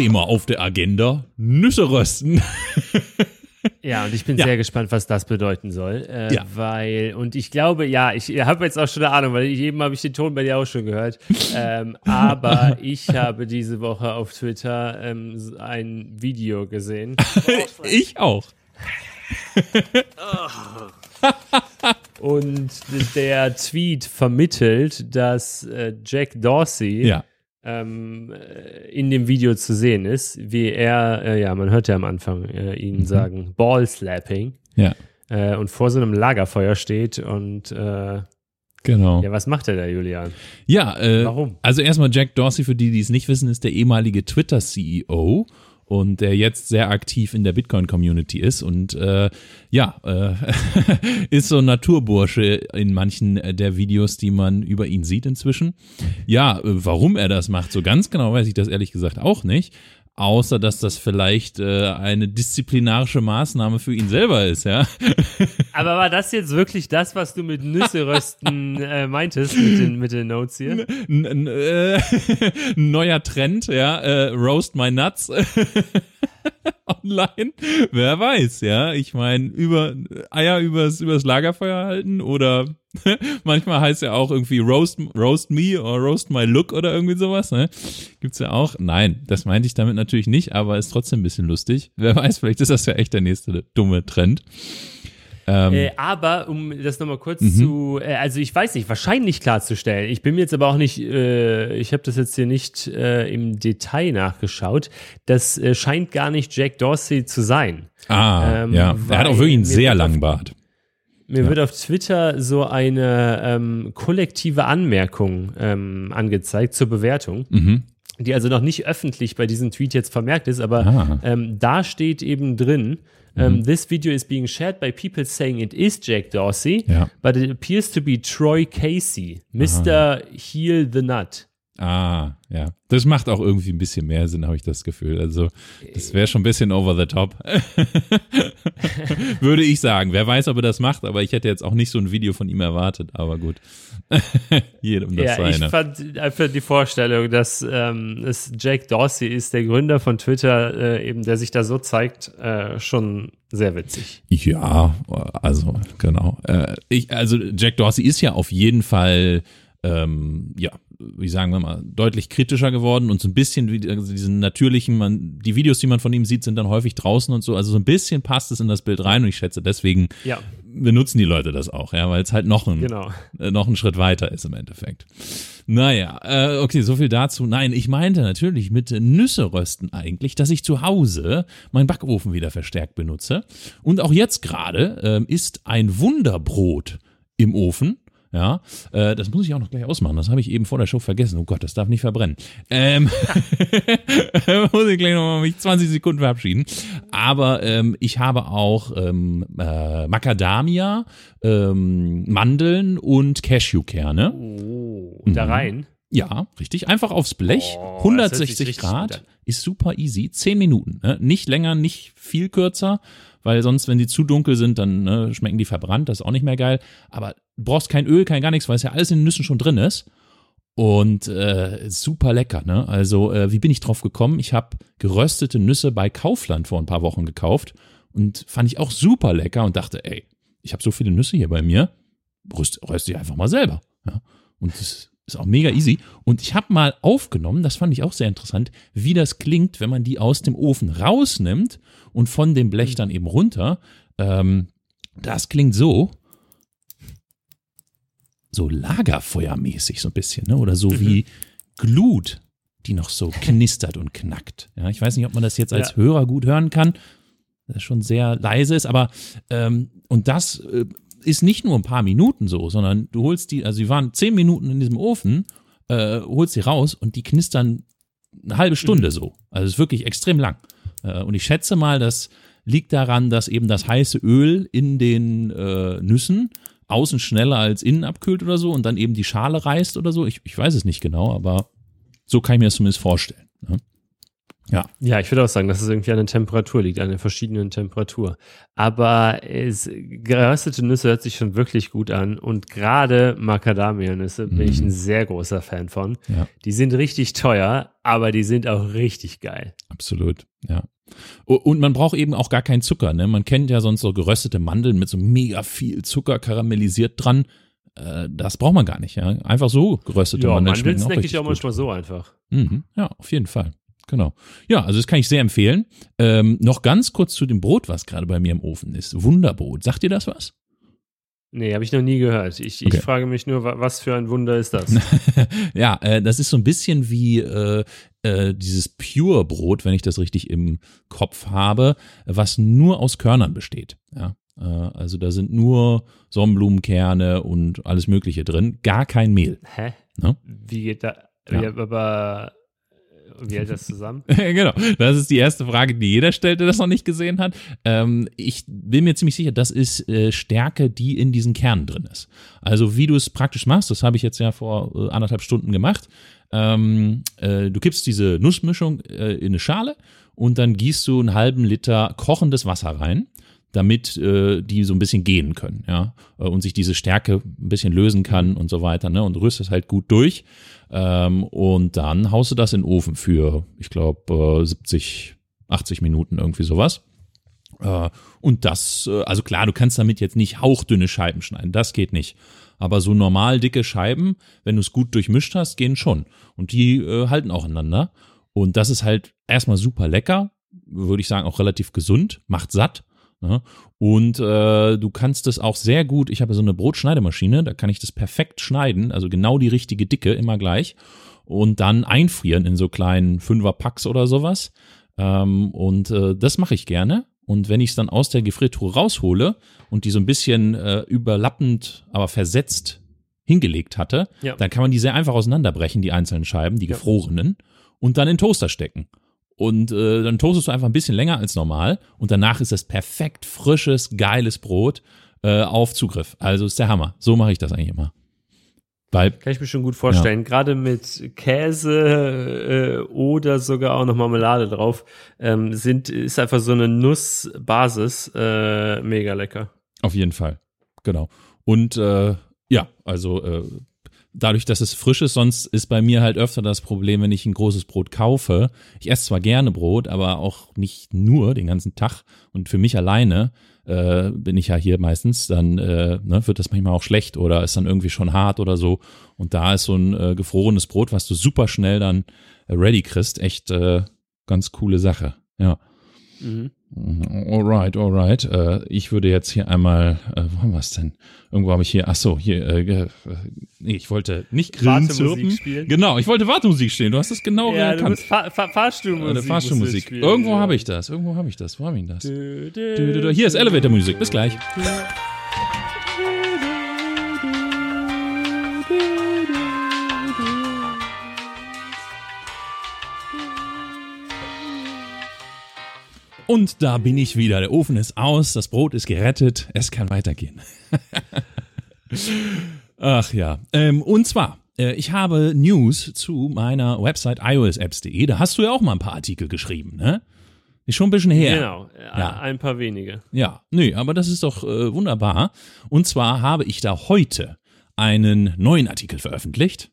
Thema auf der Agenda: Nüsse rösten. Ja, und ich bin Ja. sehr gespannt, was das bedeuten soll. Äh, Ja. Weil, und ich glaube, ja, ich habe jetzt auch schon eine Ahnung, weil ich, eben habe ich den Ton bei dir auch schon gehört. ähm, aber ich habe diese Woche auf Twitter ähm, ein Video gesehen. ich auch. Und der Tweet vermittelt, dass äh, Jack Dorsey Ja. Ähm, äh, in dem Video zu sehen ist, wie er, äh, ja, man hört ja am Anfang äh, ihn sagen, Ball Slapping Ja. äh, und vor so einem Lagerfeuer steht und äh, Genau. ja, was macht er da, Julian? Ja, äh, Warum? Also erstmal Jack Dorsey, für die, die es nicht wissen, ist der ehemalige Twitter-CEO und der jetzt sehr aktiv in der Bitcoin-Community ist und äh, ja, äh, ist so ein Naturbursche in manchen äh, der Videos, die man über ihn sieht inzwischen. Ja, äh, warum er das macht, so ganz genau weiß ich das ehrlich gesagt auch nicht. Außer, dass das vielleicht äh, eine disziplinarische Maßnahme für ihn selber ist, ja. Aber war das jetzt wirklich das, was du mit Nüsse rösten äh, meintest mit den, mit den Notes hier? N n äh, neuer Trend, ja, äh, Roast My Nuts online. Wer weiß, ja. Ich meine, über Eier übers, übers Lagerfeuer halten oder manchmal heißt ja auch irgendwie Roast, Roast Me oder Roast My Look oder irgendwie sowas, ne? Gibt's ja auch. Nein, das meinte ich damit natürlich nicht, aber ist trotzdem ein bisschen lustig. Wer weiß, vielleicht ist das ja echt der nächste dumme Trend. Ähm, Äh, aber um das nochmal kurz zu, äh, also ich weiß nicht, wahrscheinlich klarzustellen. Ich bin mir jetzt aber auch nicht, äh, ich habe das jetzt hier nicht äh, im Detail nachgeschaut. Das äh, scheint gar nicht Jack Dorsey zu sein. ah, ähm, ja. Er hat auch wirklich einen sehr langen Bart. Mir wird auf Twitter so eine ähm, kollektive Anmerkung ähm, angezeigt zur Bewertung. Mhm. die also noch nicht öffentlich bei diesem Tweet jetzt vermerkt ist, aber Ah. ähm, da steht eben drin, Mhm. ähm, this video is being shared by people saying it is Jack Dorsey, Ja. but it appears to be Troy Casey, Mr. Heal the Nut. Ah, ja. Das macht auch irgendwie ein bisschen mehr Sinn, habe ich das Gefühl. Also, das wäre schon ein bisschen over the top. Würde ich sagen. Wer weiß, ob er das macht, aber ich hätte jetzt auch nicht so ein Video von ihm erwartet. Aber gut. Jedem das Ja, ich seine. fand einfach die Vorstellung, dass ähm, es Jack Dorsey ist, der Gründer von Twitter, äh, eben, der sich da so zeigt, äh, schon sehr witzig. Ja, also, genau. Äh, ich, also, Jack Dorsey ist ja auf jeden Fall, ähm, ja, wie sagen wir mal, deutlich kritischer geworden und so ein bisschen wie also diesen natürlichen, man, die Videos, die man von ihm sieht, sind dann häufig draußen und so. Also so ein bisschen passt es in das Bild rein und ich schätze, deswegen Ja, benutzen die Leute das auch, ja, weil es halt noch ein, genau. äh, noch einen Schritt weiter ist im Endeffekt. Naja, äh, okay, so viel dazu. Nein, ich meinte natürlich mit Nüsse rösten eigentlich, dass ich zu Hause meinen Backofen wieder verstärkt benutze. Und auch jetzt gerade ähm, ist ein Wunderbrot im Ofen. Ja, äh, das muss ich auch noch gleich ausmachen. Das habe ich eben vor der Show vergessen. Oh Gott, das darf nicht verbrennen. Ähm, muss ich gleich nochmal mich 20 Sekunden verabschieden. Aber ähm, ich habe auch ähm, äh, Macadamia, ähm, Mandeln und Cashewkerne. Oh, da Mhm. rein. Ja, richtig. Einfach aufs Blech. Oh, das hört sich 160 richtig gut Grad. Ist super easy. 10 Minuten. Ne? Nicht länger, nicht viel kürzer, weil sonst, wenn die zu dunkel sind, dann ne, schmecken die verbrannt. Das ist auch nicht mehr geil. Aber du brauchst kein Öl, kein gar nichts, weil es ja alles in den Nüssen schon drin ist. Und äh, super lecker, ne? Also, äh, wie bin ich drauf gekommen? Ich habe geröstete Nüsse bei Kaufland vor ein paar Wochen gekauft und fand ich auch super lecker und dachte, ey, ich habe so viele Nüsse hier bei mir, röst, röste ich einfach mal selber. Ja? Und das ist auch mega easy. Und ich habe mal aufgenommen, das fand ich auch sehr interessant, wie das klingt, wenn man die aus dem Ofen rausnimmt und von dem Blech dann eben runter. Ähm, das klingt so. So lagerfeuermäßig so ein bisschen, ne? Oder so wie Glut, die noch so knistert und knackt. Ja, ich weiß nicht, ob man das jetzt als Ja. Hörer gut hören kann. Das schon sehr leise ist, aber ähm, und das äh, ist nicht nur ein paar Minuten so, sondern du holst die, also die waren zehn Minuten in diesem Ofen, äh, holst die raus und die knistern eine halbe Stunde so. Also es ist wirklich extrem lang. Äh, und ich schätze mal, das liegt daran, dass eben das heiße Öl in den äh, Nüssen außen schneller als innen abkühlt oder so und dann eben die Schale reißt oder so. Ich, ich weiß es nicht genau, aber so kann ich mir das zumindest vorstellen. Ne? Ja. Ja, ich würde auch sagen, dass es irgendwie an der Temperatur liegt, an der verschiedenen Temperatur. Aber es, geröstete Nüsse hört sich schon wirklich gut an und gerade Macadamia-Nüsse bin ich ein sehr großer Fan von. Ja. Die sind richtig teuer, aber die sind auch richtig geil. Absolut, ja. Und man braucht eben auch gar keinen Zucker, ne? Man kennt ja sonst so geröstete Mandeln mit so mega viel Zucker karamellisiert dran. Äh, das braucht man gar nicht, ja. Einfach so geröstete Ja, Mandeln Mandeln snack ich auch manchmal so einfach. Mhm. Ja, auf jeden Fall. Genau. Ja, also das kann ich sehr empfehlen. Ähm, noch ganz kurz zu dem Brot, was gerade bei mir im Ofen ist. Wunderbrot. Sagt ihr das was? Nee, habe ich noch nie gehört. Ich, Okay. ich frage mich nur, wa- was für ein Wunder ist das? ja, äh, das ist so ein bisschen wie äh, äh, dieses Pure-Brot, wenn ich das richtig im Kopf habe, was nur aus Körnern besteht. Ja, äh, also da sind nur Sonnenblumenkerne und alles Mögliche drin, gar kein Mehl. Hä? Ne? Wie geht da? Ja. Aber wie hält das zusammen? genau, das ist die erste Frage, die jeder stellt, der das noch nicht gesehen hat. Ähm, ich bin mir ziemlich sicher, das ist äh, Stärke, die in diesen Kernen drin ist. Also wie du es praktisch machst, das habe ich jetzt ja vor äh, anderthalb Stunden gemacht. Ähm, äh, du kippst diese Nussmischung äh, in eine Schale und dann gießt du einen halben Liter kochendes Wasser rein damit äh, die so ein bisschen gehen können, ja, äh, und sich diese Stärke ein bisschen lösen kann und so weiter, ne, und rührst es halt gut durch. Ähm, und dann haust du das in den Ofen für, ich glaube, äh, 70, 80 Minuten, irgendwie sowas. Äh, und das, äh, also klar, du kannst damit jetzt nicht hauchdünne Scheiben schneiden, das geht nicht. Aber so normal dicke Scheiben, wenn du es gut durchmischt hast, gehen schon. Und die äh, halten auch einander. Und das ist halt erstmal super lecker, würde ich sagen, auch relativ gesund, macht satt. Ne? Und äh, du kannst es auch sehr gut, ich habe so eine Brotschneidemaschine, da kann ich das perfekt schneiden, also genau die richtige Dicke, immer gleich. Und dann einfrieren in so kleinen Fünfer-Packs oder sowas. Ähm, und äh, das mache ich gerne. Und wenn ich es dann aus der Gefriertruhe raushole und die so ein bisschen äh, überlappend, aber versetzt hingelegt hatte, Ja. dann kann man die sehr einfach auseinanderbrechen, die einzelnen Scheiben, die Ja. gefrorenen, und dann in den Toaster stecken. Und äh, dann toastest du einfach ein bisschen länger als normal und danach ist das perfekt frisches, geiles Brot äh, auf Zugriff. Also ist der Hammer. So mache ich das eigentlich immer. Weil, Kann ich mir schon gut vorstellen. Gerade mit Käse äh, oder sogar auch noch Marmelade drauf ähm, sind ist einfach so eine Nussbasis äh, mega lecker. Auf jeden Fall. Genau. Und äh, ja, also äh, dadurch, dass es frisch ist, sonst ist bei mir halt öfter das Problem, wenn ich ein großes Brot kaufe. Ich esse zwar gerne Brot, aber auch nicht nur den ganzen Tag. Und für mich alleine äh, bin ich ja hier meistens, dann äh, ne, wird das manchmal auch schlecht oder ist dann irgendwie schon hart oder so. Und da ist so ein äh, gefrorenes Brot, was du super schnell dann ready kriegst, echt äh, ganz coole Sache. Ja. Mhm. Alright, alright. Äh, ich würde jetzt hier einmal, äh, wo haben wir es denn? Irgendwo habe ich hier, ach so, hier, äh, äh, nee, ich wollte nicht Grillen Wartemusik spielen. Genau, ich wollte Wartemusik stehen. Du hast es genau Ja, du erkannt. Fahr Fahr Fahrstuhlmusik. Äh, du Fahrstuhlmusik. spielen. Irgendwo Ja. habe ich das. Irgendwo habe ich das. Wo habe ich das? Dü, dü, dü. Hier ist Elevator-Musik. Bis gleich. Und da bin ich wieder. Der Ofen ist aus, das Brot ist gerettet, es kann weitergehen. Ach ja. Ähm, und zwar, äh, ich habe News zu meiner Website iosapps.de. Da hast du ja auch mal ein paar Artikel geschrieben, ne? Ist schon ein bisschen her. Genau, Ja. ein paar wenige. Ja, nee, aber das ist doch äh, wunderbar. Und zwar habe ich da heute einen neuen Artikel veröffentlicht.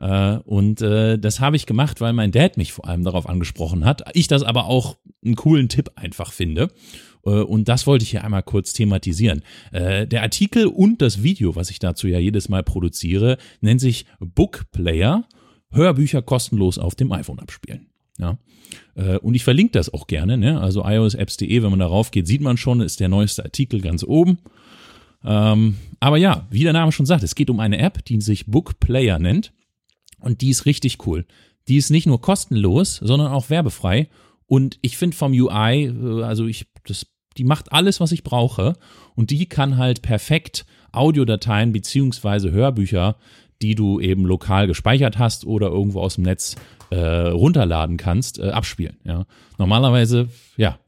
Äh, und äh, das habe ich gemacht, weil mein Dad mich vor allem darauf angesprochen hat. Ich das aber auch einen coolen Tipp einfach finde. Äh, und das wollte ich hier einmal kurz thematisieren. Der Artikel und das Video, was ich dazu ja jedes Mal produziere, nennt sich Book Player. Hörbücher kostenlos auf dem iPhone abspielen. Ja. Und ich verlinke das auch gerne, ne? Also iosapps.de, wenn man darauf geht, sieht man schon, ist der neueste Artikel ganz oben. Ähm, aber ja, wie der Name schon sagt, es geht um eine App, die sich Book Player nennt. Und die ist richtig cool. Die ist nicht nur kostenlos, sondern auch werbefrei. Und ich finde vom UI, äh, also ich, das, die macht alles, was ich brauche. Und die kann halt perfekt Audiodateien beziehungsweise Hörbücher, die du eben lokal gespeichert hast oder irgendwo aus dem Netz äh, runterladen kannst, äh, abspielen. Ja. Normalerweise, ja?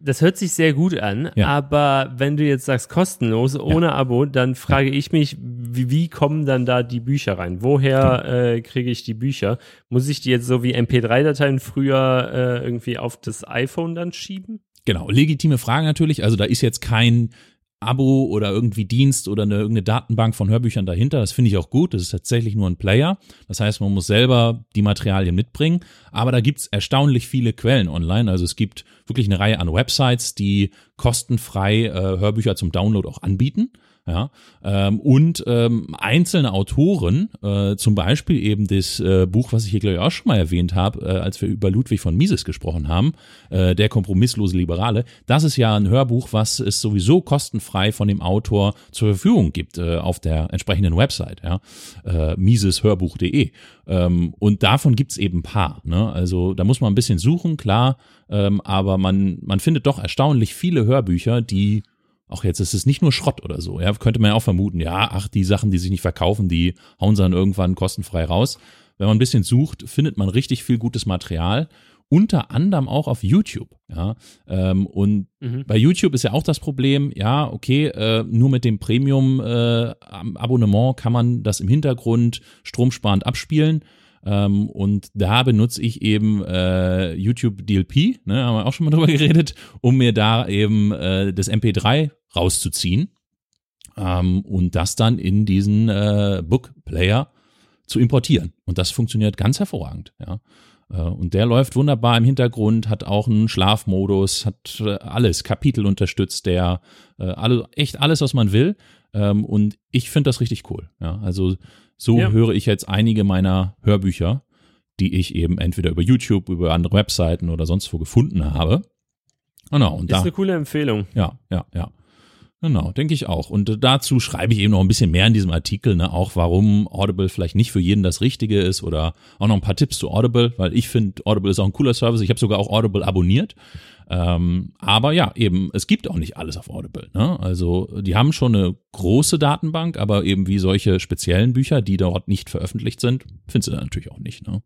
Das hört sich sehr gut an, Ja. aber wenn du jetzt sagst kostenlos, ohne Abo, dann frage ich mich, wie, wie kommen dann da die Bücher rein? Woher äh, kriege ich die Bücher? Muss ich die jetzt so wie MP3-Dateien früher äh, irgendwie auf das iPhone dann schieben? Genau, legitime Frage natürlich. Also da ist jetzt kein Abo oder irgendwie Dienst oder eine irgendeine Datenbank von Hörbüchern dahinter. Das finde ich auch gut. Das ist tatsächlich nur ein Player. Das heißt, man muss selber die Materialien mitbringen. Aber da gibt es erstaunlich viele Quellen online. Also es gibt wirklich eine Reihe an Websites, die kostenfrei äh, Hörbücher zum Download auch anbieten. Ja, ähm, und ähm, einzelne Autoren, äh, zum Beispiel eben das äh, Buch, was ich hier glaube ich auch schon mal erwähnt habe, äh, als wir über Ludwig von Mises gesprochen haben, äh, der kompromisslose Liberale, das ist ja ein Hörbuch, was es sowieso kostenfrei von dem Autor zur Verfügung gibt äh, auf der entsprechenden Website, ja, äh, miseshörbuch.de. Ähm, und davon gibt's eben ein paar. Ne? Also da muss man ein bisschen suchen, klar, ähm, aber man, man findet doch erstaunlich viele Hörbücher, die auch jetzt ist es nicht nur Schrott oder so. Ja, könnte man ja auch vermuten, ja, ach, die Sachen, die sich nicht verkaufen, die hauen sie dann irgendwann kostenfrei raus. Wenn man ein bisschen sucht, findet man richtig viel gutes Material, unter anderem auch auf YouTube. Ja, ähm, und mhm. bei YouTube ist ja auch das Problem, ja, okay, äh, nur mit dem Premium-Abonnement äh, kann man das im Hintergrund stromsparend abspielen. Ähm, und da benutze ich eben äh, YouTube DLP, ne, haben wir auch schon mal drüber geredet, um mir da eben äh, das MP3 rauszuziehen ähm, und das dann in diesen äh, Book Player zu importieren. Und das funktioniert ganz hervorragend, ja. Äh, und der läuft wunderbar im Hintergrund, hat auch einen Schlafmodus, hat äh, alles, Kapitel unterstützt der, äh, alle, echt alles, was man will. Ähm, und ich finde das richtig cool. Ja, also so ja. höre ich jetzt einige meiner Hörbücher, die ich eben entweder über YouTube, über andere Webseiten oder sonst wo gefunden habe. Genau. Und ist da, eine coole Empfehlung. Ja, ja, ja. Genau, denke ich auch. Und dazu schreibe ich eben noch ein bisschen mehr in diesem Artikel, ne, auch warum Audible vielleicht nicht für jeden das Richtige ist oder auch noch ein paar Tipps zu Audible, weil ich finde, Audible ist auch ein cooler Service. Ich habe sogar auch Audible abonniert. Ähm, aber ja, eben, es gibt auch nicht alles auf Audible. Ne? Also die haben schon eine große Datenbank, aber eben wie solche speziellen Bücher, die dort nicht veröffentlicht sind, findest du da natürlich auch nicht. Ne?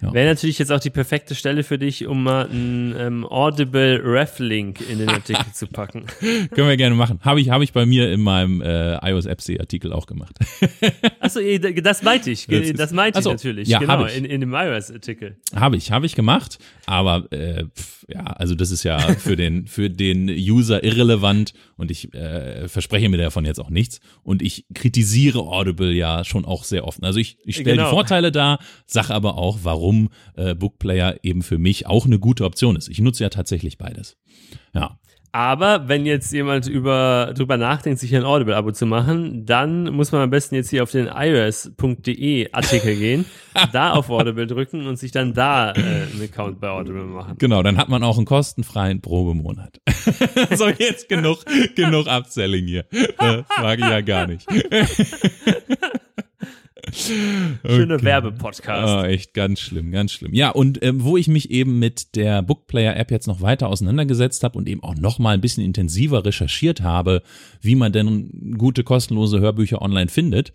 Ja. Wäre natürlich jetzt auch die perfekte Stelle für dich, um mal einen ähm, Audible Ref-Link in den Artikel zu packen. Können wir gerne machen. Habe ich, hab ich bei mir in meinem äh, iOS FC-Artikel auch gemacht. Achso, das meinte ich. Das meinte ich natürlich. Ja, genau, ich. In, in dem iOS-Artikel. Habe ich, habe ich gemacht. Aber äh, pf, ja, also das ist ja für den, für den User irrelevant und ich äh, verspreche mir davon jetzt auch nichts. Und ich kritisiere Audible ja schon auch sehr oft. Also ich, ich stelle genau. die Vorteile dar, sage aber auch, warum warum äh, Bookplayer eben für mich auch eine gute Option ist. Ich nutze ja tatsächlich beides. Ja. Aber wenn jetzt jemand über, drüber nachdenkt, sich ein Audible-Abo zu machen, dann muss man am besten jetzt hier auf den ios.de Artikel gehen, da auf Audible drücken und sich dann da äh, einen Account bei Audible machen. Genau, dann hat man auch einen kostenfreien Probemonat. so, jetzt genug, genug Upselling hier. Das mag ich ja gar nicht. Schöner okay. Werbepodcast. Oh, echt ganz schlimm, ganz schlimm. Ja, und ähm, wo ich mich eben mit der Bookplayer-App jetzt noch weiter auseinandergesetzt habe und eben auch noch mal ein bisschen intensiver recherchiert habe, wie man denn gute kostenlose Hörbücher online findet,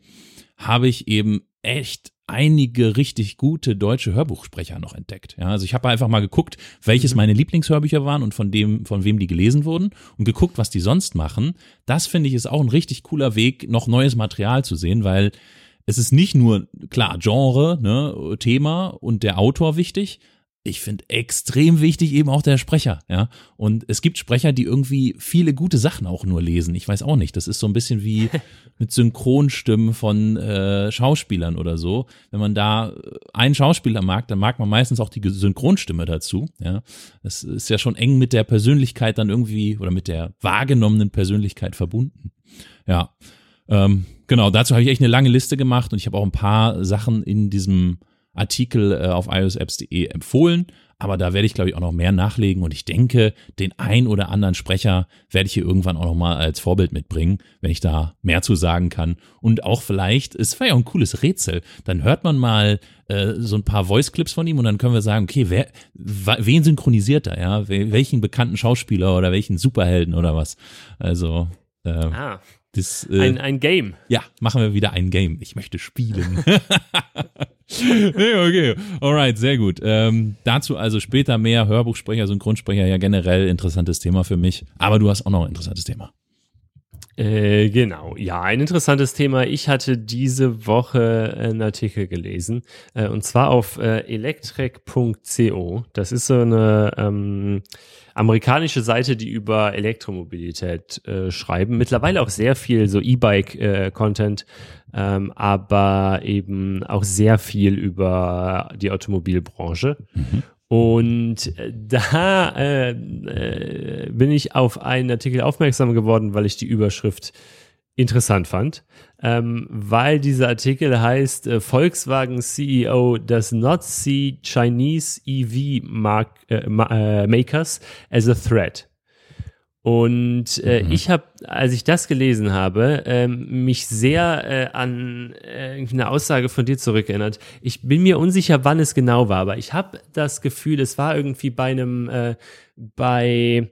habe ich eben echt einige richtig gute deutsche Hörbuchsprecher noch entdeckt. Ja, also ich habe einfach mal geguckt, welches mhm. meine Lieblingshörbücher waren und von dem, von wem die gelesen wurden und geguckt, was die sonst machen. Das finde ich ist auch ein richtig cooler Weg, noch neues Material zu sehen, weil es ist nicht nur, klar, Genre, ne, Thema und der Autor wichtig. Ich finde extrem wichtig eben auch der Sprecher, ja. Und es gibt Sprecher, die irgendwie viele gute Sachen auch nur lesen. Ich weiß auch nicht. Das ist so ein bisschen wie mit Synchronstimmen von äh, Schauspielern oder so. Wenn man da einen Schauspieler mag, dann mag man meistens auch die Synchronstimme dazu. Ja, das ist ja schon eng mit der Persönlichkeit dann irgendwie oder mit der wahrgenommenen Persönlichkeit verbunden. Ja, ähm, genau, dazu habe ich echt eine lange Liste gemacht und ich habe auch ein paar Sachen in diesem Artikel äh, auf iosapps.de empfohlen. Aber da werde ich, glaube ich, auch noch mehr nachlegen. Und ich denke, den ein oder anderen Sprecher werde ich hier irgendwann auch noch mal als Vorbild mitbringen, wenn ich da mehr zu sagen kann. Und auch vielleicht, es war ja auch ein cooles Rätsel. Dann hört man mal äh, so ein paar Voice-Clips von ihm und dann können wir sagen, okay, wer, wen synchronisiert er, ja? Welchen bekannten Schauspieler oder welchen Superhelden oder was? Also, äh, ah. Das, äh, ein, ein Game. Ja, machen wir wieder ein Game. Ich möchte spielen. nee, okay. Alright, sehr gut. Ähm, dazu also später mehr Hörbuchsprecher, Synchronsprecher, ja generell interessantes Thema für mich. Aber du hast auch noch ein interessantes Thema. Äh, genau, ja, ein interessantes Thema. Ich hatte diese Woche einen Artikel gelesen äh, und zwar auf äh, electrek.co. Das ist so eine ähm, amerikanische Seite, die über Elektromobilität äh, schreiben. Mittlerweile auch sehr viel so E-Bike-Content, äh, ähm, aber eben auch sehr viel über die Automobilbranche. Mhm. Und äh, da äh, äh, bin ich auf einen Artikel aufmerksam geworden, weil ich die Überschrift interessant fand, ähm, weil dieser Artikel heißt äh, Volkswagen CEO does not see Chinese EV mark, äh, äh, makers as a threat. Und äh, mhm. ich habe, als ich das gelesen habe, ähm, mich sehr äh, an äh, eine Aussage von dir zurückerinnert. Ich bin mir unsicher, wann es genau war, aber ich habe das Gefühl, es war irgendwie bei einem, äh, bei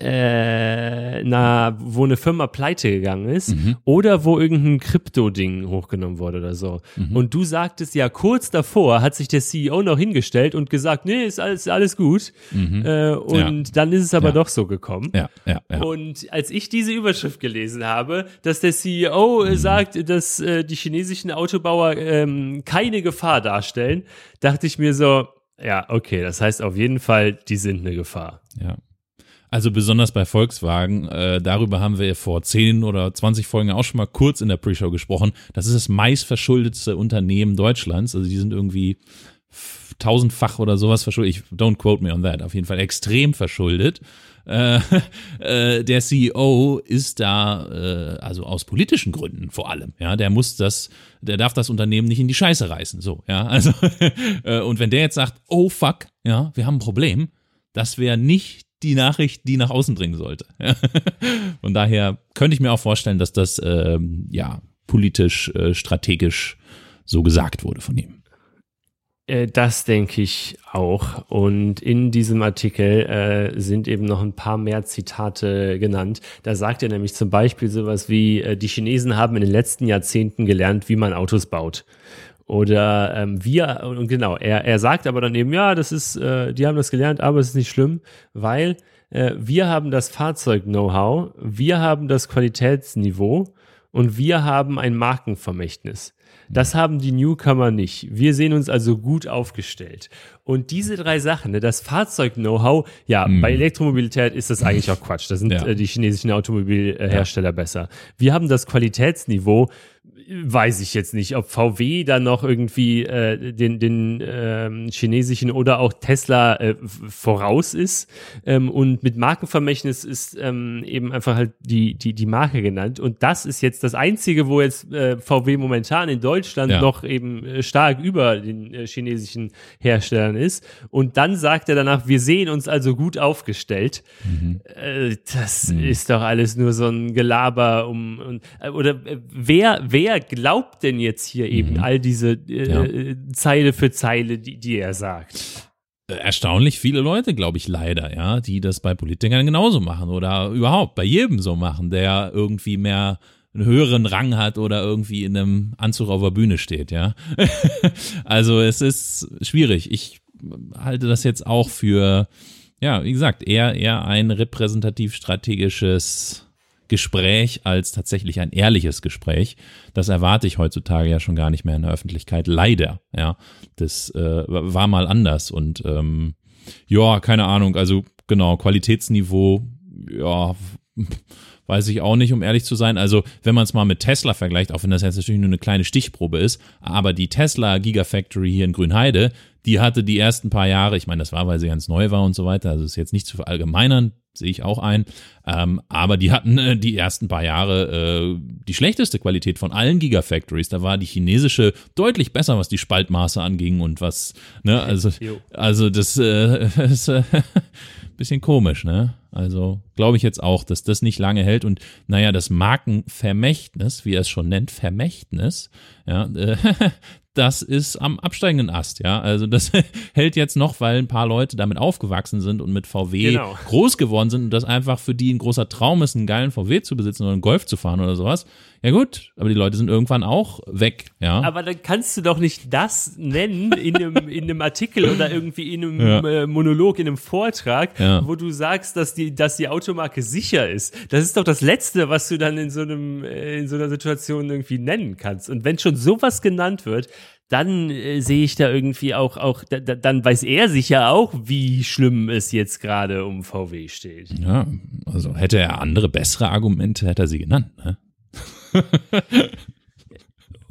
äh, na, wo eine Firma pleite gegangen ist mhm. oder wo irgendein Krypto-Ding hochgenommen wurde oder so. Mhm. Und du sagtest ja, kurz davor hat sich der CEO noch hingestellt und gesagt, nee, ist alles, alles gut. Mhm. Äh, und ja. dann ist es aber ja. doch so gekommen. Ja, ja, ja. Und als ich diese Überschrift gelesen habe, dass der CEO mhm. sagt, dass äh, die chinesischen Autobauer ähm, keine Gefahr darstellen, dachte ich mir so, ja, okay, das heißt auf jeden Fall, die sind eine Gefahr. Ja. Also besonders bei Volkswagen, äh, darüber haben wir vor 10 oder 20 Folgen auch schon mal kurz in der Pre-Show gesprochen. Das ist das meistverschuldetste Unternehmen Deutschlands. Also die sind irgendwie tausendfach oder sowas verschuldet. Ich don't quote me on that. Auf jeden Fall extrem verschuldet. Äh, äh, der CEO ist da, äh, also aus politischen Gründen vor allem, ja, der muss das, der darf das Unternehmen nicht in die Scheiße reißen, so, ja, also, und wenn der jetzt sagt, oh fuck, ja, wir haben ein Problem, das wäre nicht die Nachricht, die nach außen dringen sollte. Von daher könnte ich mir auch vorstellen, dass das ähm, ja politisch, äh, strategisch so gesagt wurde von ihm. Äh, das denke ich auch. Und in diesem Artikel äh, sind eben noch ein paar mehr Zitate genannt. Da sagt er nämlich zum Beispiel sowas wie, äh, die Chinesen haben in den letzten Jahrzehnten gelernt, wie man Autos baut. Oder ähm, wir, und genau, er, er sagt aber dann eben, ja, das ist, äh, die haben das gelernt, aber es ist nicht schlimm, weil äh, wir haben das Fahrzeug-Know-how, wir haben das Qualitätsniveau und wir haben ein Markenvermächtnis. Das haben die Newcomer nicht. Wir sehen uns also gut aufgestellt. Und diese drei Sachen, ne, das Fahrzeug-Know-how, ja, mm. bei Elektromobilität ist das eigentlich auch Quatsch. Da sind ja. äh, die chinesischen Automobilhersteller ja. besser. Wir haben das Qualitätsniveau, weiß ich jetzt nicht, ob VW da noch irgendwie äh, den, den ähm, chinesischen oder auch Tesla äh, voraus ist. Ähm, und mit Markenvermächtnis ist ähm, eben einfach halt die, die, die Marke genannt. Und das ist jetzt das Einzige, wo jetzt äh, VW momentan in Deutschland ja. noch eben äh, stark über den äh, chinesischen Herstellern ist. Und dann sagt er danach, wir sehen uns also gut aufgestellt. Mhm. Äh, das mhm. ist doch alles nur so ein Gelaber um, um äh, oder wer, wer glaubt denn jetzt hier eben mhm. all diese äh, ja. Zeile für Zeile, die, die er sagt? Äh, erstaunlich viele Leute, glaube ich, leider, ja, die das bei Politikern genauso machen oder überhaupt bei jedem so machen, der irgendwie mehr einen höheren Rang hat oder irgendwie in einem Anzug auf der Bühne steht, ja. also es ist schwierig. Ich halte das jetzt auch für, ja, wie gesagt, eher, eher ein repräsentativ strategisches Gespräch als tatsächlich ein ehrliches Gespräch. Das erwarte ich heutzutage ja schon gar nicht mehr in der Öffentlichkeit. Leider, ja. Das äh, war mal anders und ähm, ja, keine Ahnung. Also genau, Qualitätsniveau, ja, weiß ich auch nicht, um ehrlich zu sein. Also, wenn man es mal mit Tesla vergleicht, auch wenn das jetzt natürlich nur eine kleine Stichprobe ist, aber die Tesla Gigafactory hier in Grünheide, die hatte die ersten paar Jahre, ich meine, das war, weil sie ganz neu war und so weiter, also ist jetzt nicht zu verallgemeinern, sehe ich auch ein. Ähm, aber die hatten äh, die ersten paar Jahre äh, die schlechteste Qualität von allen Gigafactories. Da war die chinesische deutlich besser, was die Spaltmaße anging und was, ne, also, also das äh, ist äh, bisschen komisch, ne? Also glaube ich jetzt auch, dass das nicht lange hält und naja, das Markenvermächtnis, wie er es schon nennt, Vermächtnis, ja, äh, das ist am absteigenden Ast, ja. Also das hält jetzt noch, weil ein paar Leute damit aufgewachsen sind und mit VW genau. groß geworden sind und das einfach für die ein großer Traum ist, einen geilen VW zu besitzen oder einen Golf zu fahren oder sowas. Ja gut, aber die Leute sind irgendwann auch weg, ja. Aber dann kannst du doch nicht das nennen in einem, in einem Artikel oder irgendwie in einem ja. äh, Monolog, in einem Vortrag, ja. wo du sagst, dass die, dass die Automarke sicher ist. Das ist doch das Letzte, was du dann in so einem, äh, in so einer Situation irgendwie nennen kannst. Und wenn schon sowas genannt wird, dann äh, sehe ich da irgendwie auch, auch da, da, dann weiß er sicher auch, wie schlimm es jetzt gerade um VW steht. Ja, also hätte er andere, bessere Argumente, hätte er sie genannt. Ne?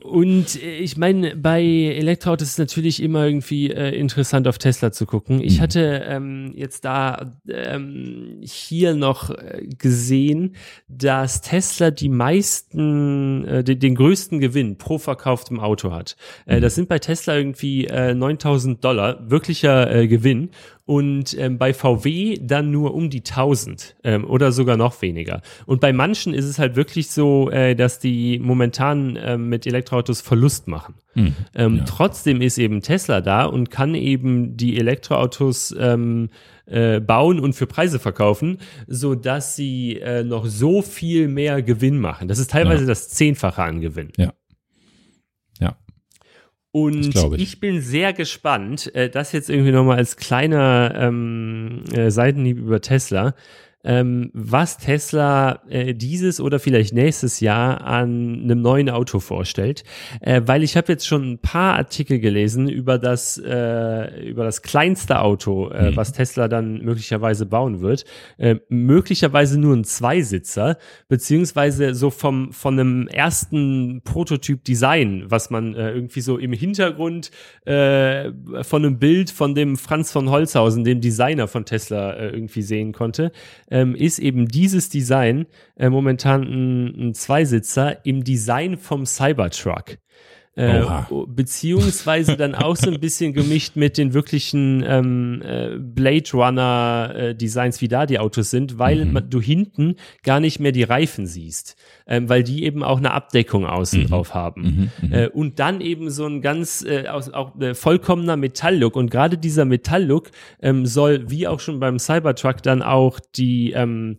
Und äh, ich meine, bei Elektroautos ist es natürlich immer irgendwie äh, interessant, auf Tesla zu gucken. Ich mhm. hatte ähm, jetzt da ähm, hier noch äh, gesehen, dass Tesla die meisten, äh, den, den größten Gewinn pro verkauftem Auto hat. Äh, mhm. das sind bei Tesla irgendwie äh, 9000 Dollar, wirklicher Gewinn und ähm, bei VW dann nur um die 1000 ähm, oder sogar noch weniger. Und bei manchen ist es halt wirklich so, äh, dass die momentan äh, mit Elektroautos Verlust machen. Hm, ähm, ja. Trotzdem ist eben Tesla da und kann eben die Elektroautos ähm, äh, bauen und für Preise verkaufen, so dass sie äh, noch so viel mehr Gewinn machen. Das ist teilweise ja. das Zehnfache an Gewinn. Ja. Und ich. ich. bin sehr gespannt, äh, das jetzt irgendwie nochmal als kleiner ähm, äh, Seitenhieb über Tesla ähm, was Tesla äh, dieses oder vielleicht nächstes Jahr an einem neuen Auto vorstellt, äh, weil ich habe jetzt schon ein paar Artikel gelesen über das äh, über das kleinste Auto, äh, mhm. was Tesla dann möglicherweise bauen wird, äh, möglicherweise nur ein Zweisitzer beziehungsweise so vom von einem ersten Prototyp-Design, was man äh, irgendwie so im Hintergrund von einem Bild von dem Franz von Holzhausen, dem Designer von Tesla, irgendwie sehen konnte ähm, ist eben dieses Design äh, momentan ein, ein Zweisitzer im Design vom Cybertruck. Äh, beziehungsweise dann auch so ein bisschen gemischt mit den wirklichen ähm, äh, Blade Runner äh, Designs, wie da die Autos sind, weil mhm. du hinten gar nicht mehr die Reifen siehst, ähm, weil die eben auch eine Abdeckung außen mhm. drauf haben. Mhm. mhm. Äh, und dann eben so ein ganz äh, aus, auch äh, vollkommener Metalllook und gerade dieser Metalllook ähm, soll, wie auch schon beim Cybertruck, dann auch die ähm,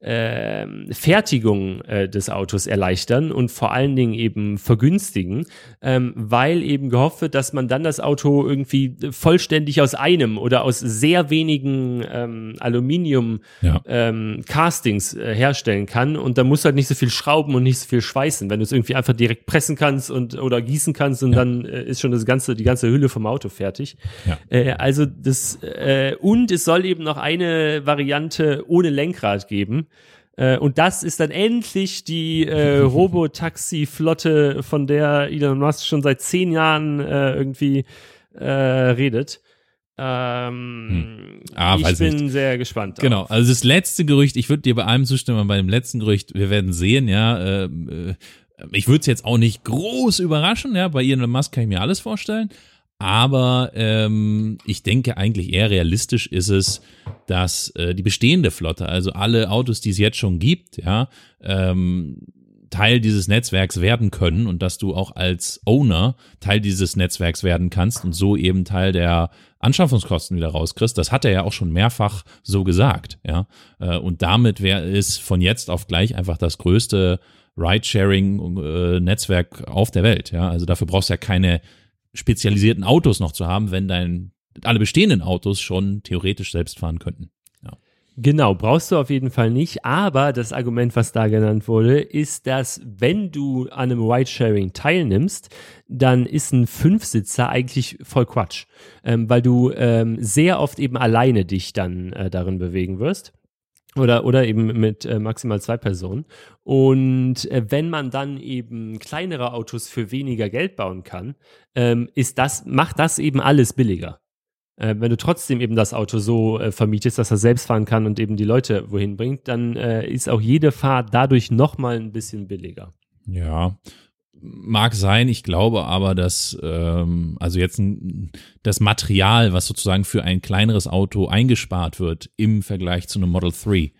äh, Fertigung äh, des Autos erleichtern und vor allen Dingen eben vergünstigen, ähm, weil eben gehofft wird, dass man dann das Auto irgendwie vollständig aus einem oder aus sehr wenigen ähm, Aluminium ja. ähm, Castings äh, herstellen kann und da muss halt nicht so viel schrauben und nicht so viel schweißen, wenn du es irgendwie einfach direkt pressen kannst und oder gießen kannst und ja. dann äh, ist schon das ganze die ganze Hülle vom Auto fertig. Ja. Äh, also das äh, und es soll eben noch eine Variante ohne Lenkrad geben äh, und das ist dann endlich die äh, Robotaxi-Flotte, von der Elon Musk schon seit zehn Jahren äh, irgendwie äh, redet. Ähm, hm. ah, ich bin nicht. sehr gespannt. Darauf. Genau, also das letzte Gerücht, ich würde dir bei allem zustimmen, bei dem letzten Gerücht, wir werden sehen, ja. Äh, äh ich würde es jetzt auch nicht groß überraschen, ja. Bei Elon Musk kann ich mir alles vorstellen. Aber ähm, ich denke eigentlich eher realistisch ist es, dass äh, die bestehende Flotte, also alle Autos, die es jetzt schon gibt, ja, ähm, Teil dieses Netzwerks werden können und dass du auch als Owner Teil dieses Netzwerks werden kannst und so eben Teil der Anschaffungskosten wieder rauskriegst. Das hat er ja auch schon mehrfach so gesagt, ja. Äh, und damit wäre es von jetzt auf gleich einfach das größte Ride-Sharing-Netzwerk äh, auf der Welt, ja. Also dafür brauchst du ja keine spezialisierten Autos noch zu haben, wenn dein alle bestehenden Autos schon theoretisch selbst fahren könnten. Ja. Genau, brauchst du auf jeden Fall nicht. Aber das Argument, was da genannt wurde, ist, dass wenn du an einem Ridesharing teilnimmst, dann ist ein Fünfsitzer eigentlich voll Quatsch, ähm, weil du ähm, sehr oft eben alleine dich dann äh, darin bewegen wirst. Oder, oder eben mit äh, maximal zwei Personen. Und äh, wenn man dann eben kleinere Autos für weniger Geld bauen kann, ähm, ist das, macht das eben alles billiger. Äh, wenn du trotzdem eben das Auto so äh, vermietest, dass er selbst fahren kann und eben die Leute wohin bringt, dann äh, ist auch jede Fahrt dadurch nochmal ein bisschen billiger. Ja, Mag sein, ich glaube aber, dass ähm, also jetzt ein, das Material, was sozusagen für ein kleineres Auto eingespart wird im Vergleich zu einem Model 3,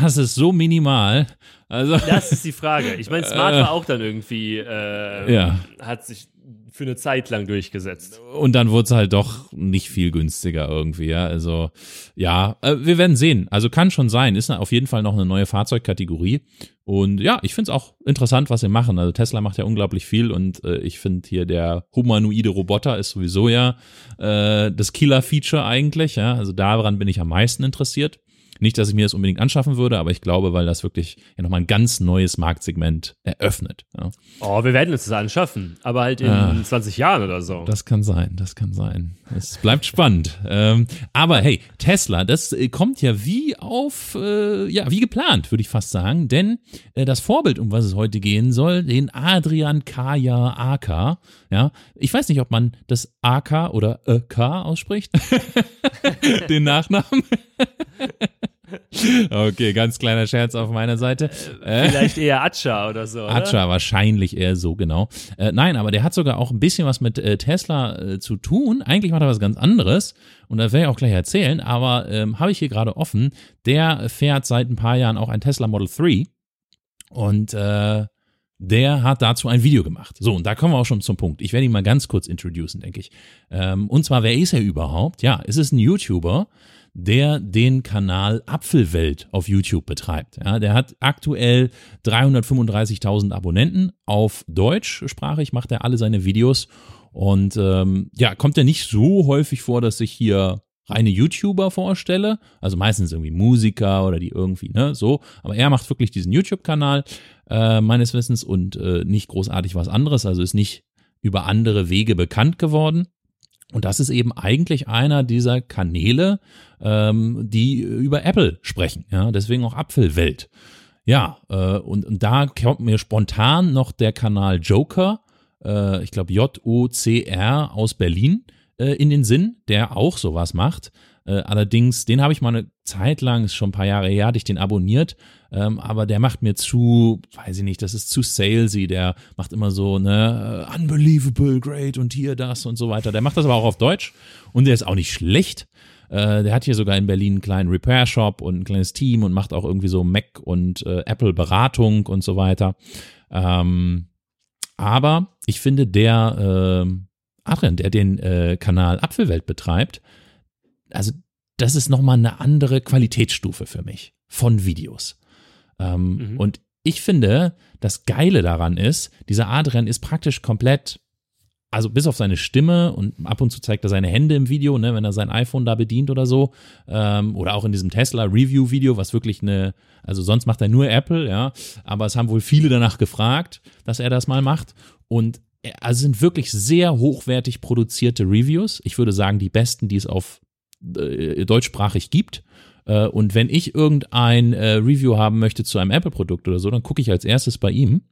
das ist so minimal. Also, das ist die Frage. Ich meine, Smart war auch dann irgendwie, äh, ja. hat sich für eine Zeit lang durchgesetzt. Und dann wurde es halt doch nicht viel günstiger irgendwie, ja. Also, ja, äh, wir werden sehen. Also kann schon sein. Ist auf jeden Fall noch eine neue Fahrzeugkategorie. Und ja, ich finde es auch interessant, was sie machen. Also Tesla macht ja unglaublich viel und äh, ich finde hier der humanoide Roboter ist sowieso ja äh, das Killer-Feature eigentlich, ja. Also daran bin ich am meisten interessiert. Nicht, dass ich mir das unbedingt anschaffen würde, aber ich glaube, weil das wirklich ja nochmal ein ganz neues Marktsegment eröffnet. Ja. Oh, wir werden uns das anschaffen, aber halt in ah, 20 Jahren oder so. Das kann sein, das kann sein. Es bleibt spannend. Ähm, aber hey, Tesla, das äh, kommt ja wie auf, äh, ja, wie geplant, würde ich fast sagen, denn äh, das Vorbild, um was es heute gehen soll, den Adrian Kaya AK, ja, ich weiß nicht, ob man das AK oder AK ausspricht, den Nachnamen. Okay, ganz kleiner Scherz auf meiner Seite. Äh, vielleicht eher Acha oder so. Acha wahrscheinlich eher so, genau. Äh, nein, aber der hat sogar auch ein bisschen was mit äh, Tesla äh, zu tun. Eigentlich macht er was ganz anderes und das werde ich auch gleich erzählen, aber ähm, habe ich hier gerade offen. Der fährt seit ein paar Jahren auch ein Tesla Model 3 und äh, der hat dazu ein Video gemacht. So, und da kommen wir auch schon zum Punkt. Ich werde ihn mal ganz kurz introducen, denke ich. Ähm, und zwar, wer ist er überhaupt? Ja, es ist ein YouTuber, der den Kanal Apfelwelt auf YouTube betreibt. Ja, der hat aktuell 335.000 Abonnenten auf deutschsprachig, macht er alle seine Videos und ähm, ja, kommt er nicht so häufig vor, dass ich hier reine YouTuber vorstelle, also meistens irgendwie Musiker oder die irgendwie, ne, so, aber er macht wirklich diesen YouTube-Kanal äh, meines Wissens und äh, nicht großartig was anderes, also ist nicht über andere Wege bekannt geworden. Und das ist eben eigentlich einer dieser Kanäle, ähm, die über Apple sprechen. Ja, deswegen auch Apfelwelt. Ja, äh, und, und da kommt mir spontan noch der Kanal Joker, äh, ich glaube J-O-C-R aus Berlin, äh, in den Sinn, der auch sowas macht. Äh, allerdings, den habe ich mal eine Zeit lang, ist schon ein paar Jahre her, hatte ich den abonniert, ähm, aber der macht mir zu, weiß ich nicht, das ist zu salesy, der macht immer so, ne, uh, unbelievable, great und hier das und so weiter. Der macht das aber auch auf Deutsch und der ist auch nicht schlecht. Äh, der hat hier sogar in Berlin einen kleinen Repair-Shop und ein kleines Team und macht auch irgendwie so Mac und äh, Apple-Beratung und so weiter. Ähm, aber ich finde, der äh, Adrian, der den äh, Kanal Apfelwelt betreibt, also das ist nochmal eine andere Qualitätsstufe für mich von Videos. Ähm, mhm. Und ich finde, das Geile daran ist, dieser Adrian ist praktisch komplett, also bis auf seine Stimme und ab und zu zeigt er seine Hände im Video, ne, wenn er sein iPhone da bedient oder so, ähm, oder auch in diesem Tesla Review Video, was wirklich eine, also sonst macht er nur Apple, ja, aber es haben wohl viele danach gefragt, dass er das mal macht und also sind wirklich sehr hochwertig produzierte Reviews. Ich würde sagen, die besten, die es auf äh, deutschsprachig gibt. Äh, und wenn ich irgendein äh, Review haben möchte zu einem Apple-Produkt oder so, dann gucke ich als erstes bei ihm.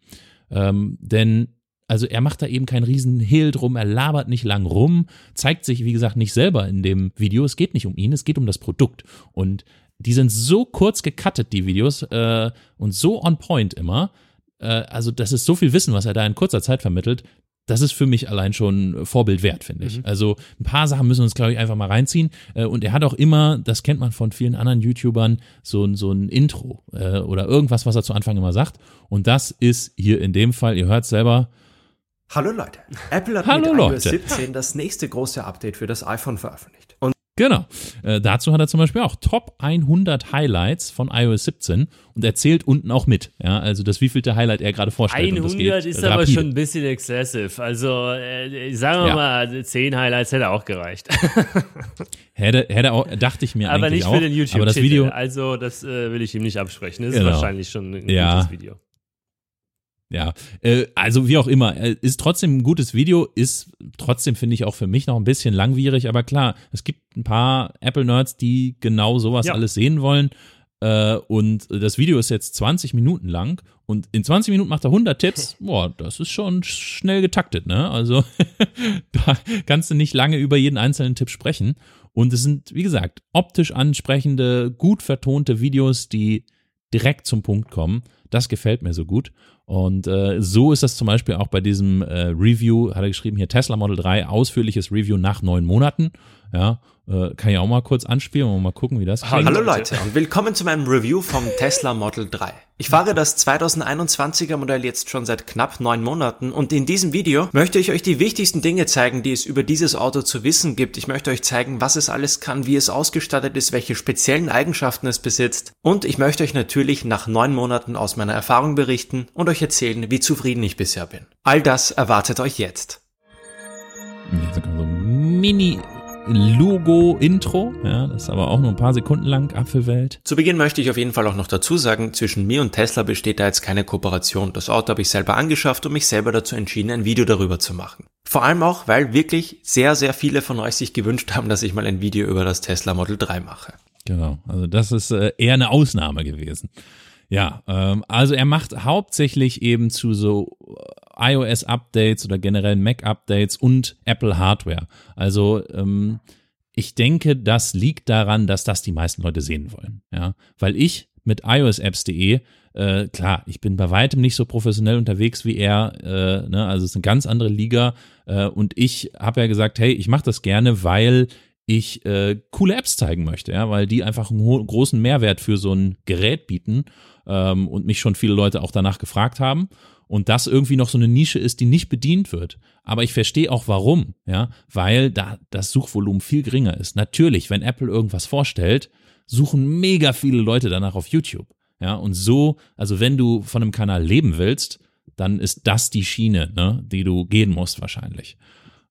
Ähm, denn also er macht da eben keinen riesen Hehl drum, er labert nicht lang rum, zeigt sich, wie gesagt, nicht selber in dem Video. Es geht nicht um ihn, es geht um das Produkt. Und die sind so kurz gecuttet, die Videos, äh, und so on point immer. Äh, also, das ist so viel Wissen, was er da in kurzer Zeit vermittelt das ist für mich allein schon Vorbild wert, finde ich. Mhm. Also ein paar Sachen müssen wir uns, glaube ich, einfach mal reinziehen. Äh, und er hat auch immer, das kennt man von vielen anderen YouTubern, so, ein so ein Intro äh, oder irgendwas, was er zu Anfang immer sagt. Und das ist hier in dem Fall, ihr hört selber. Hallo Leute, Apple hat Hallo mit Leute. iOS 17 das nächste große Update für das iPhone veröffentlicht. Und Genau. Äh, dazu hat er zum Beispiel auch Top 100 Highlights von iOS 17 und erzählt unten auch mit. Ja, also das wievielte Highlight er gerade vorstellt. 100 ist rapide. aber schon ein bisschen excessive. Also äh, sagen wir ja. mal, 10 Highlights hätte auch gereicht. hätte, hätte auch, dachte ich mir aber eigentlich auch. Aber nicht für den YouTube. Aber das Video, also das äh, will ich ihm nicht absprechen. Das genau. ist wahrscheinlich schon ein ja. gutes Video. Ja, äh, also wie auch immer, äh, ist trotzdem ein gutes Video, ist trotzdem, finde ich, auch für mich noch ein bisschen langwierig, aber klar, es gibt ein paar Apple-Nerds, die genau sowas ja. alles sehen wollen. Äh, und das Video ist jetzt 20 Minuten lang und in 20 Minuten macht er 100 Tipps. Boah, das ist schon schnell getaktet, ne? Also da kannst du nicht lange über jeden einzelnen Tipp sprechen. Und es sind, wie gesagt, optisch ansprechende, gut vertonte Videos, die direkt zum Punkt kommen. Das gefällt mir so gut. Und äh, so ist das zum Beispiel auch bei diesem äh, Review, hat er geschrieben hier Tesla Model 3, ausführliches Review nach neun Monaten. Ja, äh, kann ich auch mal kurz anspielen und mal gucken, wie das klingt. Hallo Leute und willkommen zu meinem Review vom Tesla Model 3. Ich fahre das 2021er Modell jetzt schon seit knapp neun Monaten und in diesem Video möchte ich euch die wichtigsten Dinge zeigen, die es über dieses Auto zu wissen gibt. Ich möchte euch zeigen, was es alles kann, wie es ausgestattet ist, welche speziellen Eigenschaften es besitzt und ich möchte euch natürlich nach neun Monaten aus meiner Erfahrung berichten und euch erzählen, wie zufrieden ich bisher bin. All das erwartet euch jetzt. Jetzt kommt so Mini Logo-Intro. Ja, das ist aber auch nur ein paar Sekunden lang, Apfelwelt. Zu Beginn möchte ich auf jeden Fall auch noch dazu sagen, zwischen mir und Tesla besteht da jetzt keine Kooperation. Das Auto habe ich selber angeschafft und mich selber dazu entschieden, ein Video darüber zu machen. Vor allem auch, weil wirklich sehr, sehr viele von euch sich gewünscht haben, dass ich mal ein Video über das Tesla Model 3 mache. Genau, also das ist äh, eher eine Ausnahme gewesen. Ja, ähm, also er macht hauptsächlich eben zu so äh, iOS-Updates oder generell Mac-Updates und Apple-Hardware. Also ähm, ich denke, das liegt daran, dass das die meisten Leute sehen wollen. Ja, weil ich mit iOS-Apps.de äh, klar, ich bin bei weitem nicht so professionell unterwegs wie er, äh, ne? also es ist eine ganz andere Liga äh, und ich habe ja gesagt, hey, ich mache das gerne, weil ich äh, coole Apps zeigen möchte, ja, weil die einfach einen großen Mehrwert für so ein Gerät bieten ähm, und mich schon viele Leute auch danach gefragt haben und das irgendwie noch so eine Nische ist, die nicht bedient wird. Aber ich verstehe auch warum, ja, weil da das Suchvolumen viel geringer ist. Natürlich, wenn Apple irgendwas vorstellt, suchen mega viele Leute danach auf YouTube. Ja, und so, also wenn du von einem Kanal leben willst, dann ist das die Schiene, ne, die du gehen musst wahrscheinlich.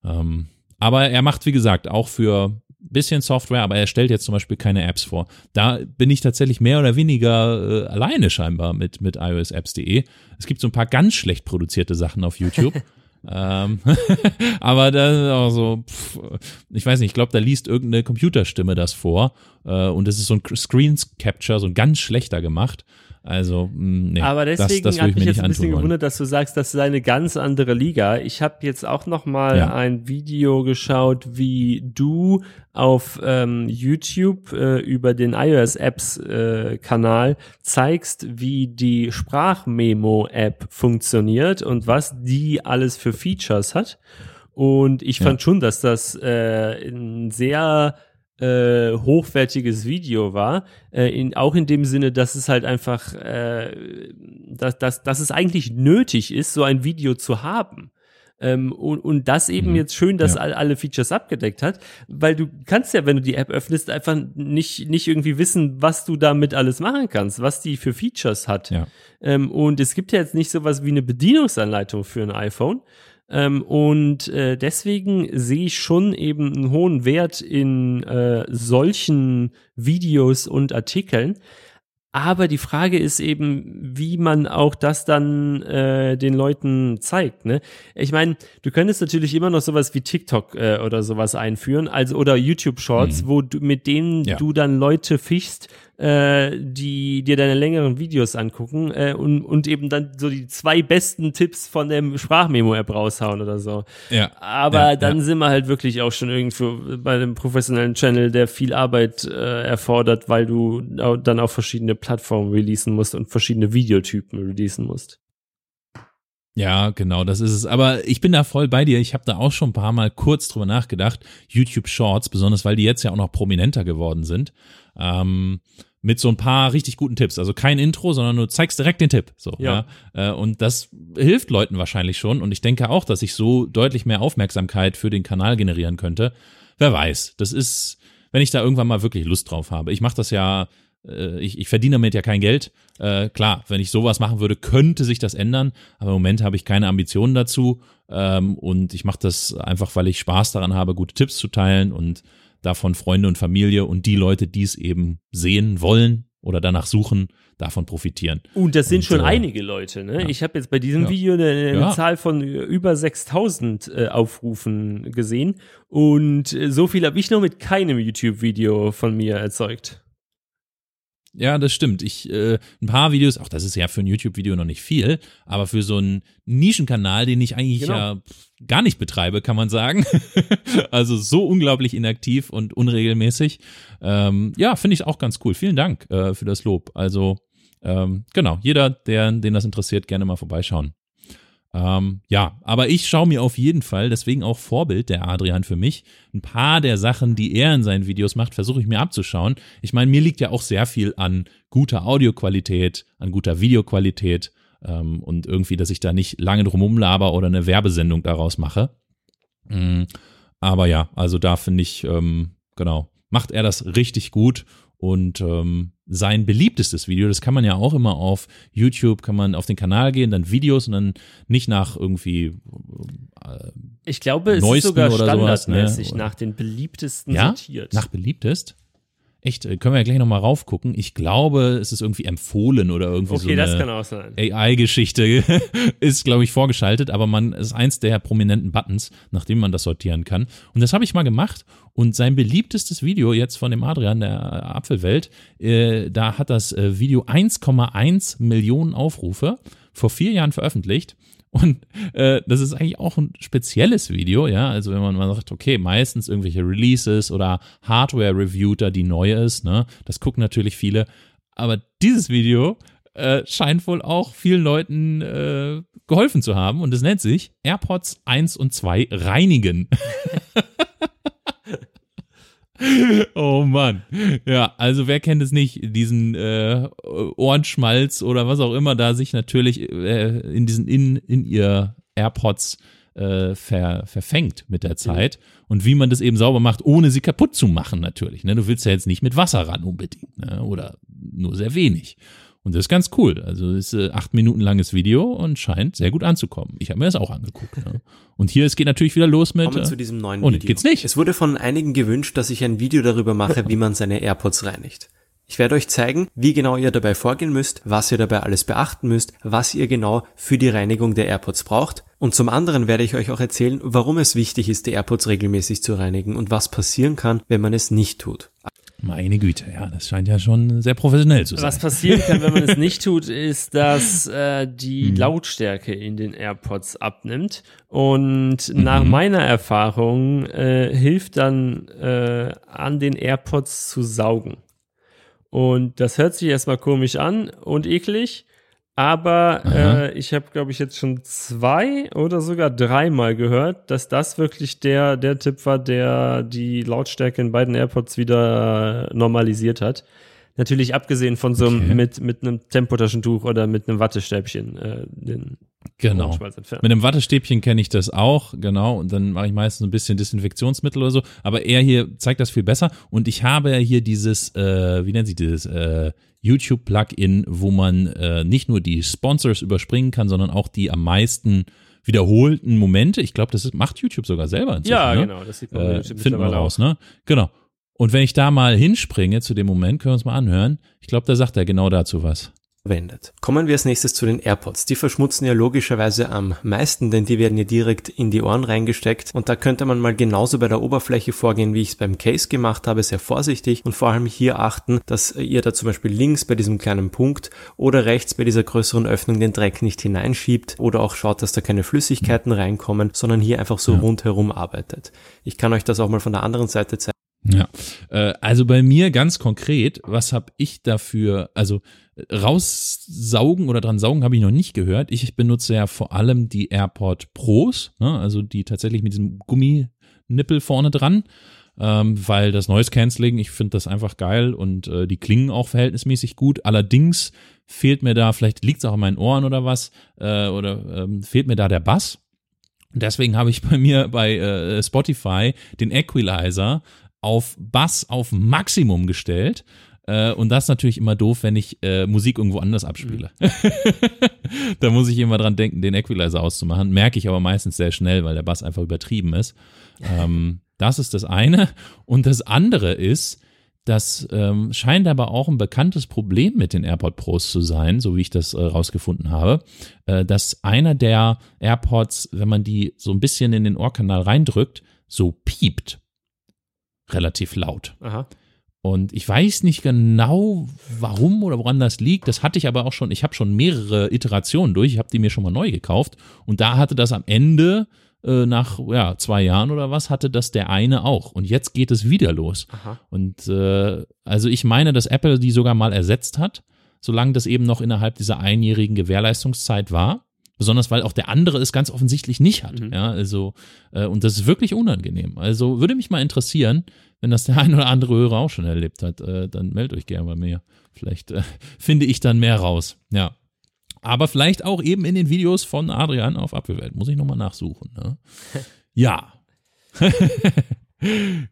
Ähm, aber er macht, wie gesagt, auch für bisschen Software, aber er stellt jetzt zum Beispiel keine Apps vor. Da bin ich tatsächlich mehr oder weniger äh, alleine scheinbar mit, mit iOSapps.de. Es gibt so ein paar ganz schlecht produzierte Sachen auf YouTube. ähm, aber da ist auch so, pff, ich weiß nicht, ich glaube, da liest irgendeine Computerstimme das vor äh, und es ist so ein Screen Capture, so ein ganz schlechter gemacht. Also, mm, nee, Aber deswegen das, das hat mich jetzt ein bisschen gewundert, dass du sagst, das ist eine ganz andere Liga. Ich habe jetzt auch noch mal Ja. ein Video geschaut, wie du auf ähm, YouTube äh, über den iOS Apps äh, Kanal zeigst, wie die Sprachmemo App funktioniert und was die alles für Features hat. Und ich Ja. fand schon, dass das äh, ein sehr äh, hochwertiges Video war, äh, in, auch in dem Sinne, dass es halt einfach, äh, dass, dass, dass es eigentlich nötig ist, so ein Video zu haben. Ähm, und, und das eben Mhm. jetzt schön, dass Ja. all, alle Features abgedeckt hat, weil du kannst ja, wenn du die App öffnest, einfach nicht, nicht irgendwie wissen, was du damit alles machen kannst, was die für Features hat. Ja. Ähm, und es gibt ja jetzt nicht sowas wie eine Bedienungsanleitung für ein iPhone. Ähm, und äh, deswegen sehe ich schon eben einen hohen Wert in äh, solchen Videos und Artikeln. Aber die Frage ist eben, wie man auch das dann äh, den Leuten zeigt. Ne? Ich meine, du könntest natürlich immer noch sowas wie TikTok äh, oder sowas einführen, also oder YouTube Shorts, wo du mit denen Ja. du dann Leute fischst, äh, die dir deine längeren Videos angucken äh, und, und eben dann so die zwei besten Tipps von der Sprachmemo-App raushauen oder so. Ja. Aber Ja, dann ja. sind wir halt wirklich auch schon irgendwo bei einem professionellen Channel, der viel Arbeit äh, erfordert, weil du dann auf verschiedene Plattformen releasen musst und verschiedene Videotypen releasen musst. Ja, genau, das ist es. Aber ich bin da voll bei dir. Ich habe da auch schon ein paar Mal kurz drüber nachgedacht. YouTube Shorts, besonders weil die jetzt ja auch noch prominenter geworden sind. Ähm, mit so ein paar richtig guten Tipps. Also kein Intro, sondern du zeigst direkt den Tipp. So, Ja. ja. Äh, und das hilft Leuten wahrscheinlich schon. Und ich denke auch, dass ich so deutlich mehr Aufmerksamkeit für den Kanal generieren könnte. Wer weiß. Das ist, wenn ich da irgendwann mal wirklich Lust drauf habe. Ich mache das ja, äh, ich, ich verdiene damit ja kein Geld. Äh, klar, wenn ich sowas machen würde, könnte sich das ändern. Aber im Moment habe ich keine Ambitionen dazu. Ähm, und ich mache das einfach, weil ich Spaß daran habe, gute Tipps zu teilen und davon Freunde und Familie und die Leute, die es eben sehen wollen oder danach suchen, davon profitieren. Und das sind Und, schon äh, einige Leute. Ne? ja. Ich habe jetzt bei diesem Ja. Video eine, eine Ja. Zahl von über 6000 äh, Aufrufen gesehen. Und äh, so viel habe ich noch mit keinem YouTube-Video von mir erzeugt. Ja, das stimmt. Ich, äh, ein paar Videos, auch das ist ja für ein YouTube-Video noch nicht viel, aber für so einen Nischenkanal, den ich eigentlich Genau. ja gar nicht betreibe, kann man sagen. also so unglaublich inaktiv und unregelmäßig. Ähm, ja, finde ich auch ganz cool. Vielen Dank äh, für das Lob. Also, ähm, genau, jeder, der, den das interessiert, gerne mal vorbeischauen. Ähm, ja, aber ich schaue mir auf jeden Fall, deswegen auch Vorbild der Adrian für mich, ein paar der Sachen, die er in seinen Videos macht, versuche ich mir abzuschauen. Ich meine, mir liegt ja auch sehr viel an guter Audioqualität, an guter Videoqualität ähm, und irgendwie, dass ich da nicht lange drum laber oder eine Werbesendung daraus mache. Mm, aber ja, also da finde ich, ähm, genau, macht er das richtig gut und ähm, sein beliebtestes Video, das kann man ja auch immer auf YouTube, kann man auf den Kanal gehen, dann Videos und dann nicht nach irgendwie äh, Ich glaube, es ist sogar standardmäßig sowas, ne? nach den beliebtesten ja? sortiert. Nach beliebtest? Echt, äh, können wir ja gleich nochmal raufgucken. Ich glaube, es ist irgendwie empfohlen oder irgendwie okay, so eine AI-Geschichte ist, glaube ich, vorgeschaltet, aber man ist eins der prominenten Buttons, nachdem man das sortieren kann. Und das habe ich mal gemacht und sein beliebtestes Video jetzt von dem Adrian der Apfelwelt, äh, da hat das äh, Video 1,1 Millionen Aufrufe vor vier Jahren veröffentlicht. Und äh, das ist eigentlich auch ein spezielles Video, ja. Also wenn man mal sagt, okay, meistens irgendwelche Releases oder Hardware-Review da, die neu ist, ne, das gucken natürlich viele. Aber dieses Video äh, scheint wohl auch vielen Leuten äh, geholfen zu haben und es nennt sich AirPods 1 und 2 reinigen. Oh Mann. Ja, also wer kennt es nicht, diesen äh, Ohrenschmalz oder was auch immer da sich natürlich äh, in diesen in, in ihr AirPods äh, ver, verfängt mit der Zeit und wie man das eben sauber macht, ohne sie kaputt zu machen natürlich. Ne? Du willst ja jetzt nicht mit Wasser ran unbedingt ne? oder nur sehr wenig. Und das ist ganz cool. Also es ist äh, acht Minuten langes Video und scheint sehr gut anzukommen. Ich habe mir das auch angeguckt. Ja. Und hier, es geht natürlich wieder los mit. Kommen zu diesem neuen Video. Und geht's nicht. Es wurde von einigen gewünscht, dass ich ein Video darüber mache, wie man seine AirPods reinigt. Ich werde euch zeigen, wie genau ihr dabei vorgehen müsst, was ihr dabei alles beachten müsst, was ihr genau für die Reinigung der AirPods braucht. Und zum anderen werde ich euch auch erzählen, warum es wichtig ist, die AirPods regelmäßig zu reinigen und was passieren kann, wenn man es nicht tut. Meine Güte, ja, das scheint ja schon sehr professionell zu sein. Was passieren kann, wenn man es nicht tut, ist, dass äh, die hm. Lautstärke in den AirPods abnimmt. Und mhm. nach meiner Erfahrung äh, hilft dann äh, an den AirPods zu saugen. Und das hört sich erstmal komisch an und eklig. Aber äh, ich habe, glaube ich, jetzt schon zwei oder sogar dreimal gehört, dass das wirklich der, der Tipp war, der die Lautstärke in beiden AirPods wieder normalisiert hat. Natürlich abgesehen von so einem okay. mit, mit einem Tempotaschentuch oder mit einem Wattestäbchen. Äh, den genau. Mit einem Wattestäbchen kenne ich das auch, genau. Und dann mache ich meistens ein bisschen Desinfektionsmittel oder so. Aber er hier zeigt das viel besser. Und ich habe hier dieses, äh, wie nennt sich dieses, äh, YouTube-Plugin, wo man äh, nicht nur die Sponsors überspringen kann, sondern auch die am meisten wiederholten Momente. Ich glaube, das macht YouTube sogar selber. Ja, ne? genau. Das sieht man äh, finden wir raus, ne? Genau. Und wenn ich da mal hinspringe zu dem Moment, können wir uns mal anhören. Ich glaube, da sagt er genau dazu was verwendet. Kommen wir als nächstes zu den AirPods. Die verschmutzen ja logischerweise am meisten, denn die werden ja direkt in die Ohren reingesteckt und da könnte man mal genauso bei der Oberfläche vorgehen, wie ich es beim Case gemacht habe, sehr vorsichtig und vor allem hier achten, dass ihr da zum Beispiel links bei diesem kleinen Punkt oder rechts bei dieser größeren Öffnung den Dreck nicht hineinschiebt oder auch schaut, dass da keine Flüssigkeiten reinkommen, sondern hier einfach so ja. rundherum arbeitet. Ich kann euch das auch mal von der anderen Seite zeigen. Ja, äh, also bei mir ganz konkret, was habe ich dafür, also raussaugen oder dran saugen habe ich noch nicht gehört. Ich benutze ja vor allem die AirPod Pros, ne, also die tatsächlich mit diesem Gumminippel vorne dran, ähm, weil das Noise Cancelling, ich finde das einfach geil und äh, die klingen auch verhältnismäßig gut. Allerdings fehlt mir da, vielleicht liegt es auch an meinen Ohren oder was, äh, oder ähm, fehlt mir da der Bass. Deswegen habe ich bei mir bei äh, Spotify den Equalizer auf Bass auf Maximum gestellt äh, und das ist natürlich immer doof, wenn ich äh, Musik irgendwo anders abspiele. Mhm. da muss ich immer dran denken, den Equalizer auszumachen. Merke ich aber meistens sehr schnell, weil der Bass einfach übertrieben ist. Ähm, das ist das eine. Und das andere ist, das ähm, scheint aber auch ein bekanntes Problem mit den AirPod Pros zu sein, so wie ich das äh, rausgefunden habe, äh, dass einer der AirPods, wenn man die so ein bisschen in den Ohrkanal reindrückt, so piept. Relativ laut. Aha. Und ich weiß nicht genau, warum oder woran das liegt. Das hatte ich aber auch schon. Ich habe schon mehrere Iterationen durch. Ich habe die mir schon mal neu gekauft. Und da hatte das am Ende, äh, nach ja, zwei Jahren oder was, hatte das der eine auch. Und jetzt geht es wieder los. Aha. Und äh, also ich meine, dass Apple die sogar mal ersetzt hat, solange das eben noch innerhalb dieser einjährigen Gewährleistungszeit war. Besonders weil auch der andere es ganz offensichtlich nicht hat. Mhm. Ja, also, äh, und das ist wirklich unangenehm. Also würde mich mal interessieren, wenn das der ein oder andere Hörer auch schon erlebt hat, äh, dann meldet euch gerne bei mir. Vielleicht äh, finde ich dann mehr raus. Ja. Aber vielleicht auch eben in den Videos von Adrian auf Apfelwelt. Muss ich nochmal nachsuchen. Ne? ja.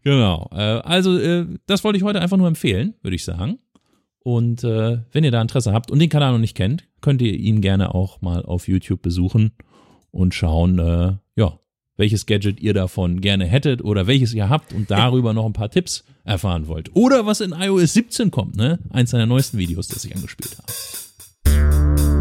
genau. Äh, also, äh, das wollte ich heute einfach nur empfehlen, würde ich sagen. Und äh, wenn ihr da Interesse habt und den Kanal noch nicht kennt, könnt ihr ihn gerne auch mal auf YouTube besuchen und schauen, äh, ja, welches Gadget ihr davon gerne hättet oder welches ihr habt und darüber noch ein paar Tipps erfahren wollt. Oder was in iOS 17 kommt, ne? Eins der neuesten Videos, das ich angespielt habe.